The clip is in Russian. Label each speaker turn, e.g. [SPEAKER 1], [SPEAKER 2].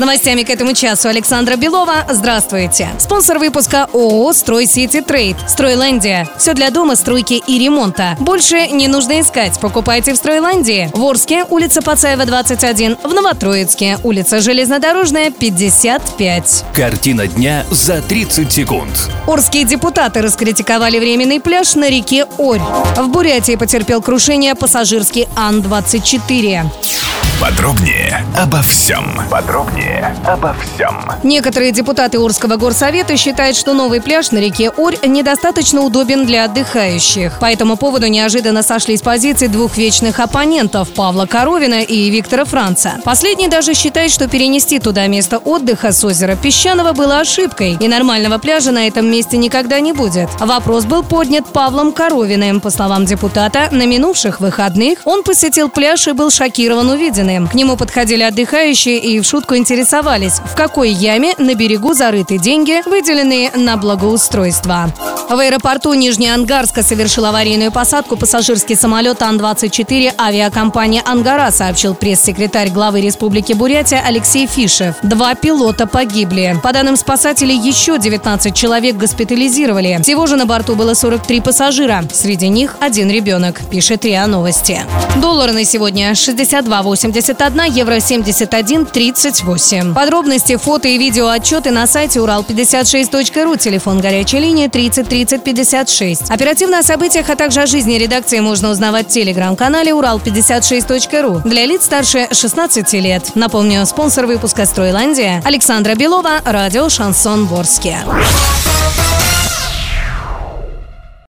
[SPEAKER 1] Новостями к этому часу Александра Белова. Здравствуйте. Спонсор выпуска ООО «Строй Сити Трейд». «Стройландия». Все для дома, стройки и ремонта. Больше не нужно искать. Покупайте в «Стройландии». В Орске, улица Пацаева, 21. В Новотроицке, улица Железнодорожная, 55.
[SPEAKER 2] Картина дня за 30 секунд.
[SPEAKER 1] Орские депутаты раскритиковали временный пляж на реке Орь. В Бурятии потерпел крушение пассажирский Ан-24.
[SPEAKER 3] Подробнее обо всем. Подробнее обо всем.
[SPEAKER 1] Некоторые депутаты Орского горсовета считают, что новый пляж на реке Орь недостаточно удобен для отдыхающих. По этому поводу неожиданно сошлись позиции двух вечных оппонентов Павла Коровина и Виктора Франца. Последний даже считает, что перенести туда место отдыха с озера Песчаного было ошибкой, и нормального пляжа на этом месте никогда не будет. Вопрос был поднят Павлом Коровиным. По словам депутата, на минувших выходных он посетил пляж и был шокирован увиденным. К нему подходили отдыхающие и в шутку интересовались, в какой яме на берегу зарыты деньги, выделенные на благоустройство. В аэропорту Нижнеангарска совершил аварийную посадку пассажирский самолет Ан-24 авиакомпании «Ангара», сообщил пресс-секретарь главы Республики Бурятия Алексей Фишев. Два пилота погибли. По данным спасателей, еще 19 человек госпитализировали. Всего же на борту было 43 пассажира. Среди них один ребенок, пишет РИА Новости. Доллар на сегодня 62,81, евро 71,38. Подробности, фото и видео отчеты на сайте урал56.ру, телефон горячей линии 30 30 56. Оперативно о событиях, а также о жизни редакции можно узнавать в телеграм-канале урал56.ру для лиц старше 16 лет. Напомню, спонсор выпуска «Стройландия» Александра Белова, радио «Шансон Ворске».